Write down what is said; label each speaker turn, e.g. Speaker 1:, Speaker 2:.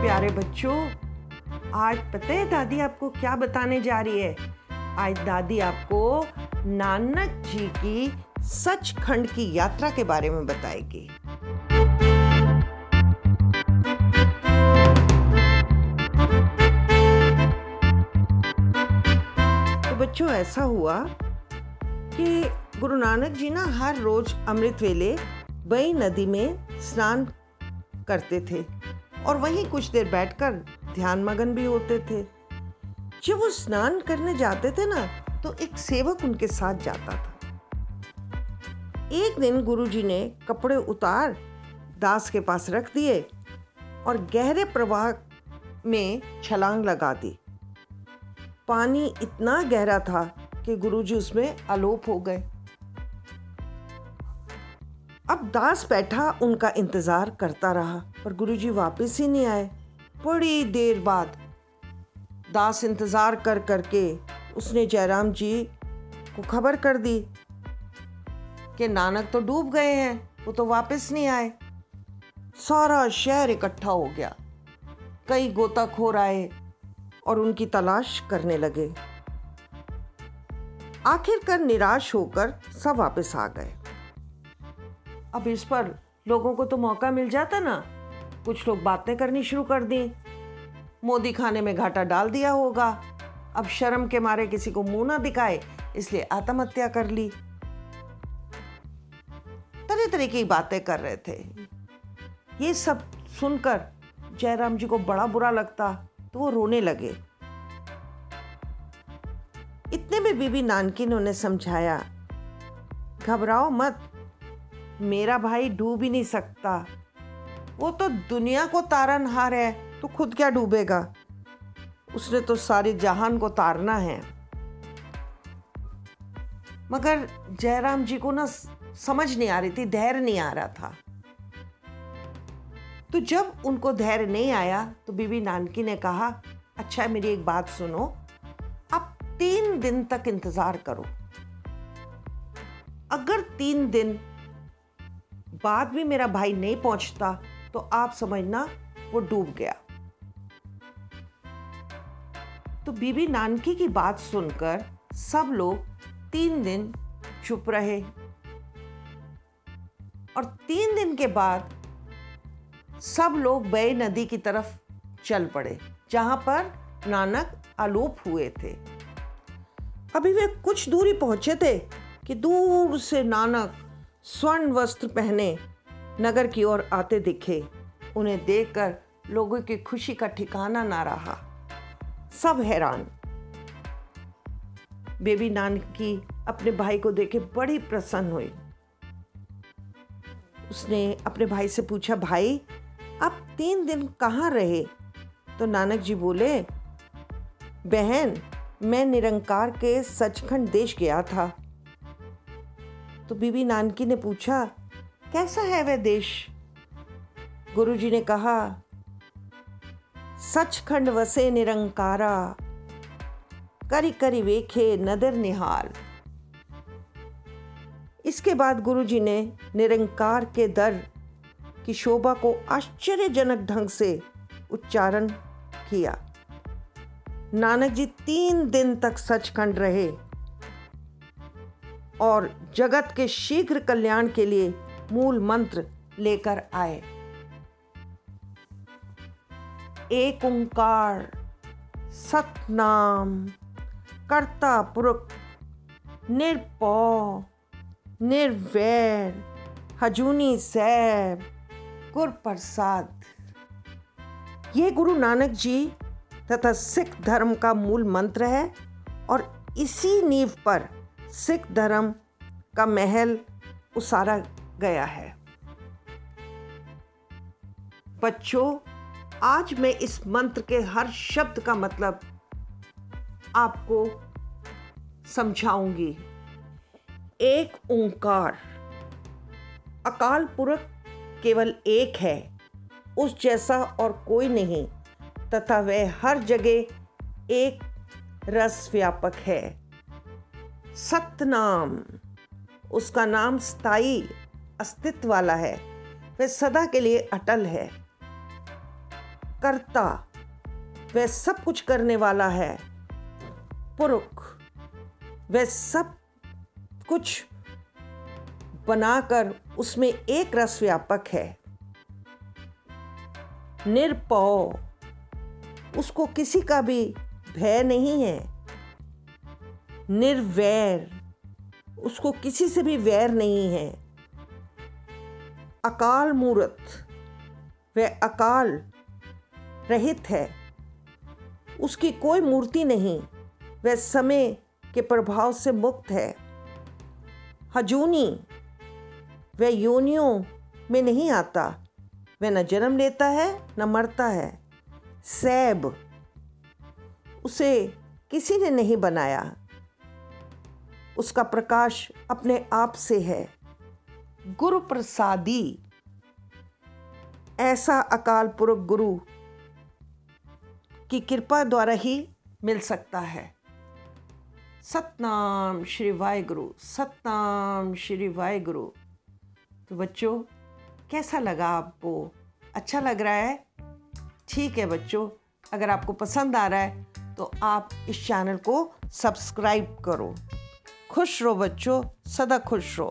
Speaker 1: प्यारे बच्चों, आज पता है दादी आपको क्या बताने जा रही है? आज दादी आपको नानक जी की सचखंड की यात्रा के बारे में बताएगी। तो बच्चों, ऐसा हुआ कि गुरु नानक जी ना हर रोज अमृत वेले बई नदी में स्नान करते थे। और वहीं कुछ देर बैठकर ध्यान मगन भी होते थे। जब वो स्नान करने जाते थे ना तो एक सेवक उनके साथ जाता था। एक दिन गुरुजी ने कपड़े उतार, दास के पास रख दिए और गहरे प्रवाह में छलांग लगा दी। पानी इतना गहरा था कि गुरुजी उसमें आलोप हो गए। अब दास बैठा उनका इंतज़ार करता रहा, पर गुरुजी वापस ही नहीं आए। बड़ी देर बाद दास इंतज़ार कर करके उसने जयराम जी को खबर कर दी कि नानक तो डूब गए हैं, वो तो वापस नहीं आए। सारा शहर इकट्ठा हो गया। कई गोताखोर आए और उनकी तलाश करने लगे। आखिरकार निराश होकर सब वापस आ गए। अब इस पर लोगों को तो मौका मिल जाता ना। कुछ लोग बातें करनी शुरू कर दी। मोदी खाने में घाटा डाल दिया होगा। अब शर्म के मारे किसी को मुँह ना दिखाए, इसलिए आत्महत्या कर ली। तरह तरह की बातें कर रहे थे। ये सब सुनकर जयराम जी को बड़ा बुरा लगता तो वो रोने लगे। इतने में बीबी नानकी ने उन्हें समझाया, घबराओ मत मेरा भाई डूब ही नहीं सकता। वो तो दुनिया को तारनहार है तो खुद क्या डूबेगा? उसने तो सारी जहान को तारना है। मगर जयराम जी को ना समझ नहीं आ रही थी, धैर्य नहीं आ रहा था। तो जब उनको धैर्य नहीं आया तो बीबी नानकी ने कहा अच्छा मेरी एक बात सुनो, आप तीन दिन तक इंतज़ार करो। अगर तीन दिन बाद भी मेरा भाई नहीं पहुँचता तो आप समझना वो डूब गया। तो बीबी नानकी की बात सुनकर सब लोग तीन दिन चुप रहे। और तीन दिन के बाद सब लोग बे नदी की तरफ़ चल पड़े, जहाँ पर नानक आलोप हुए थे। अभी वे कुछ दूरी पहुँचे थे कि दूर से नानक स्वर्ण वस्त्र पहने नगर की ओर आते दिखे। उन्हें देखकर लोगों की खुशी का ठिकाना ना रहा। सब हैरान। बेबी नानकी अपने भाई को देखे बड़ी प्रसन्न हुई। उसने अपने भाई से पूछा, भाई, आप तीन दिन कहाँ रहे? तो नानक जी बोले, बहन, मैं निरंकार के सचखंड देश गया था। तो बीबी नानकी ने पूछा, कैसा है वह देश? गुरुजी ने कहा, सचखंड वसे निरंकारा, करी करी वेखे नदर निहाल इसके बाद गुरुजी ने निरंकार के दर की शोभा को आश्चर्यजनक ढंग से उच्चारण किया। नानक जी तीन दिन तक सचखंड रहे। और जगत के शीघ्र कल्याण के लिए मूल मंत्र लेकर आए। एक ओंकार, सतनाम, कर्ता पुरुष निरपौ निर्वैर, हजूनी सैब गुर प्रसाद ये गुरु नानक जी तथा सिख धर्म का मूल मंत्र है और इसी नींव पर सिख धर्म का महल उसारा गया है। बच्चों, आज मैं इस मंत्र के हर शब्द का मतलब आपको समझाऊँगी। एक ओंकार, अकाल पुरख केवल एक है, उस जैसा और कोई नहीं, तथा वह हर जगह एक रस व्यापक है। सतनाम। उसका नाम स्थायी अस्तित्व वाला है। वह सदा के लिए अटल है। कर्ता, वह सब कुछ करने वाला है। पुरुख, वह सब कुछ बनाकर उसमें एक रस व्यापक है। निरपौ, उसको किसी का भी भय नहीं है। निर्वैर। उसको किसी से भी वैर नहीं है। अकाल मूर्त वह अकाल रहित है। उसकी कोई मूर्ति नहीं, वह समय के प्रभाव से मुक्त है। हजूनी वह योनियों में नहीं आता, वह न जन्म लेता है, न मरता है। सैब, उसे किसी ने नहीं बनाया। उसका प्रकाश अपने आप से है। गुरु प्रसादी ऐसा अकाल पुरुष गुरु की कृपा द्वारा ही मिल सकता है। सतनाम श्री वाहे गुरु सतनाम श्री वाहे गुरु तो बच्चों, कैसा लगा आपको? अच्छा लग रहा है? ठीक है बच्चों, अगर आपको पसंद आ रहा है तो आप इस चैनल को सब्सक्राइब करो। खुश रहो बच्चों सदा खुश रहो।